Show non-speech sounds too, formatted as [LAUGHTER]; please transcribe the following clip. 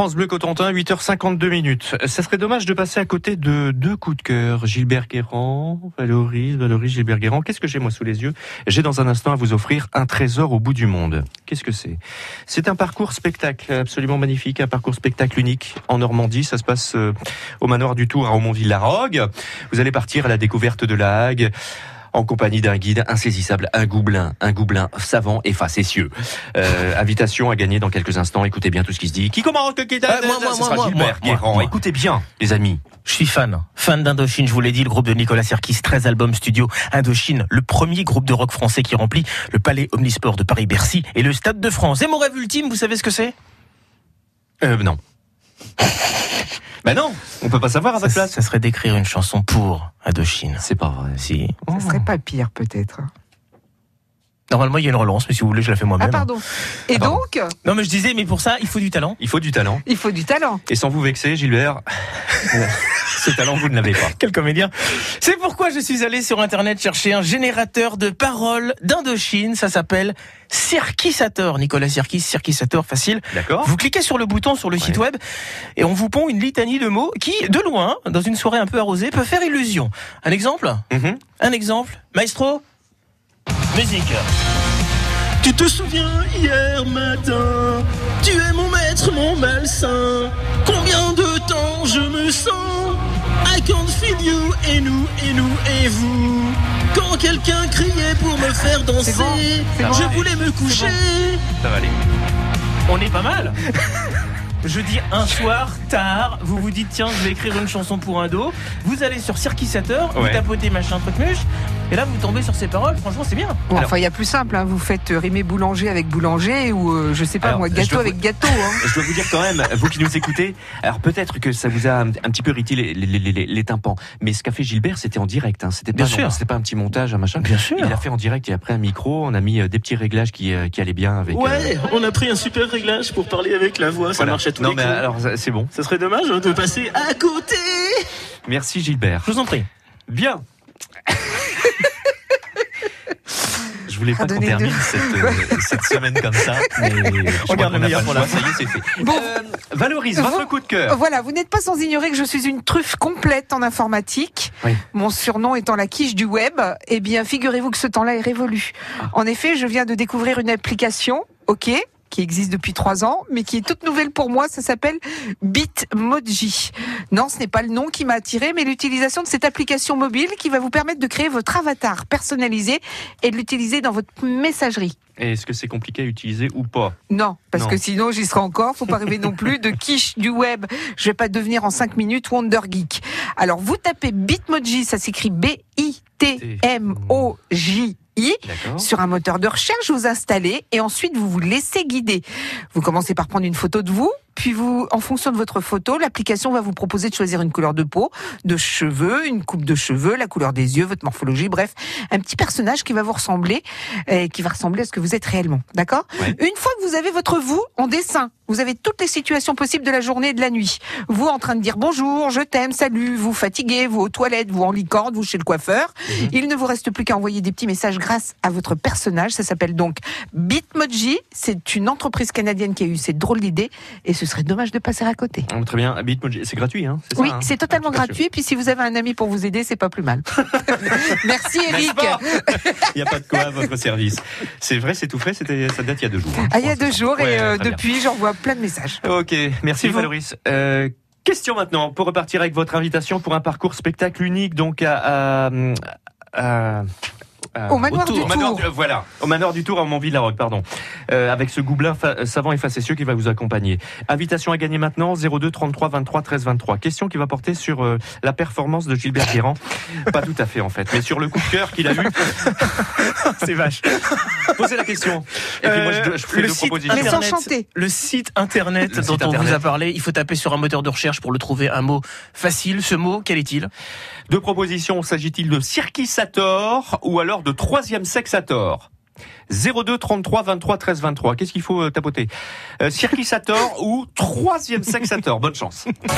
France Bleu Cotentin, 8h52 minutes. Ça serait dommage de passer à côté de deux coups de cœur. Gilbert Guérand, Valoris, Valoris, Gilbert Guérand. Qu'est-ce que j'ai moi sous les yeux? J'ai dans un instant à vous offrir un trésor au bout du monde. Qu'est-ce que c'est? C'est un parcours spectacle absolument magnifique, un parcours spectacle unique en Normandie. Ça se passe euh, au manoir du Tour à Aumonville-la-Rogue. Vous allez partir à la découverte de la Hague en compagnie d'un guide insaisissable, un goublin, un goublin savant et facétieux. Euh, invitation à gagner dans quelques instants. Écoutez bien tout ce qui se dit. Qui commence qui Euh, moi, moi, moi, moi, Gilbert moi, Guérand. moi. Écoutez bien, les amis. Je suis fan, fan d'Indochine, je vous l'ai dit, le groupe de Nicolas Serkis, 13 albums studio. Indochine, le premier groupe de rock français qui remplit le palais Omnisport de Paris-Bercy et le Stade de France. Et mon rêve ultime, vous savez ce que c'est? Euh, non. [LAUGHS] ben non, on peut pas savoir à ça, votre place. ça serait d'écrire une chanson pour Indochine. C'est pas vrai. Si. Ça serait pas pire, peut-être. Normalement, il y a une relance, mais si vous voulez, je la fais Ah, moi-même. pardon. Et Ah, pardon. donc, non, mais je disais, mais pour ça, il faut du talent. Il faut du talent. il faut du talent. Et sans vous vexer, Gilbert, [LAUGHS] ce talent, vous ne l'avez pas. Quel comédien. C'est pourquoi je suis allé sur Internet chercher un générateur de paroles d'Indochine. Ça s'appelle Cirquisator. Nicolas Cirquis, Cirquisator, facile. D'accord Vous cliquez sur le bouton sur le site web et on vous pond une litanie de mots qui, de loin, dans une soirée un peu arrosée, peut faire illusion. Un exemple Mhm. Un exemple Maestro Musique. Tu te souviens hier matin Tu es mon maître, mon malsain. Combien de temps je me sens I can't feel you et nous et nous et vous? Quand quelqu'un criait pour me faire danser, bon, c'est bon. je voulais me coucher. Ça va aller. On est pas mal. [LAUGHS] Je dis un soir, tard, vous vous dites tiens, je vais écrire une chanson pour un dos. Vous allez sur Cirquisateur, vous Ouais. tapotez machin truc muche, et là vous tombez sur ces paroles. Franchement, c'est bien. Bon, Alors- enfin, il y a plus simple. hein. Vous faites euh, rimer boulanger avec boulanger ou, euh, je sais pas Alors, moi, gâteau avec gâteau. hein. [LAUGHS] Je dois vous dire quand même, vous qui nous écoutez, alors peut-être que ça vous a un, un petit peu irrité les, les, les, les- les tympans, mais ce qu'a fait Gilbert, c'était en direct. Hein. C'était pas, Bien sûr. non, c'était pas un petit montage, un machin. Bien sûr. Il a fait en direct et après un micro, on a mis euh, des petits réglages qui, euh, qui allaient bien avec. euh, Ouais, on a pris un super réglage pour parler avec la voix, ça voilà. marche à tous Non les mais coups. alors c'est bon. Ça serait dommage hein, de passer à côté. Merci Gilbert. Je vous en prie. Bien. Je voulais pas qu'on termine cette, euh, cette semaine comme ça, mais je crois garde le meilleur pour la Ça y est, c'est fait. Bon. Euh, Valorise, votre coup de cœur. Voilà, vous n'êtes pas sans ignorer que je suis une truffe complète en informatique. Oui. Mon surnom étant la quiche du web. Eh bien, figurez-vous que ce temps-là est révolu. Ah. En effet, je viens de découvrir une application, ok, qui existe depuis trois ans, mais qui est toute nouvelle pour moi. Ça s'appelle Bitmoji. Non, ce n'est pas le nom qui m'a attiré, mais l'utilisation de cette application mobile qui va vous permettre de créer votre avatar personnalisé et de l'utiliser dans votre messagerie. Et Est-ce que c'est compliqué à utiliser ou pas? Non, parce Non. que sinon j'y serai encore. Faut pas rêver non plus de quiche du web. Je vais pas devenir en 5 minutes Wonder Geek. Alors vous tapez Bitmoji, ça s'écrit B-I-T-M-O-J. Sur un moteur de recherche, vous installez et ensuite vous vous laissez guider. Vous commencez par prendre une photo de vous, puis vous, en fonction de votre photo, l'application va vous proposer de choisir une couleur de peau, de cheveux, une coupe de cheveux, la couleur des yeux, votre morphologie, bref, un petit personnage qui va vous ressembler, et qui va ressembler à ce que vous êtes réellement. D'accord? Ouais. Une fois que vous avez votre vous en dessin, vous avez toutes les situations possibles de la journée et de la nuit. Vous en train de dire bonjour, je t'aime, salut, vous fatigué, vous aux toilettes, vous en licorne, vous chez le coiffeur. Il ne vous reste plus qu'à envoyer des petits messages grâce à votre personnage. Ça s'appelle donc Bitmoji. C'est une entreprise canadienne qui a eu cette drôle d'idée et ce serait dommage de passer à côté. Ah, Très bien. C'est gratuit, hein ça, Oui, hein c'est totalement Ah, gratuit. Puis si vous avez un ami pour vous aider, c'est pas plus mal. [LAUGHS] Merci Eric. Il n'y a pas de quoi à votre service. C'est vrai, c'est tout frais, c'était, ça date il y a deux jours. hein, Ah, il y a deux jours Ouais, et euh, depuis, j'envoie plein de messages. Ok, merci. Valoris. Euh, question maintenant, pour repartir avec votre invitation pour un parcours spectacle unique, donc à... à- à- à- Au manoir du Au manoir Tour. du- voilà, au manoir du Tour à Montville-la-Roque, pardon. Euh, avec ce goublin fa- savant et facétieux qui va vous accompagner. Invitation à gagner maintenant, 02 33 23 13 23. Question qui va porter sur euh, la performance de Gilbert Guérand. [LAUGHS] Pas tout à fait en fait, mais sur le coup de cœur qu'il a eu. [LAUGHS] C'est vache. Posez la question. Et puis moi, je, je fais Euh, le deux site propositions. Internet. Le site internet Le dont site on vous internet. a parlé, il faut taper sur un moteur de recherche pour le trouver un mot facile. Ce mot, quel est-il? Deux propositions, s'agit-il de Cirquisator ou alors de troisième sexator 02 33 23 13 23. Qu'est-ce qu'il faut euh, tapoter? Euh, Cirquisator ou troisième sexator Bonne chance.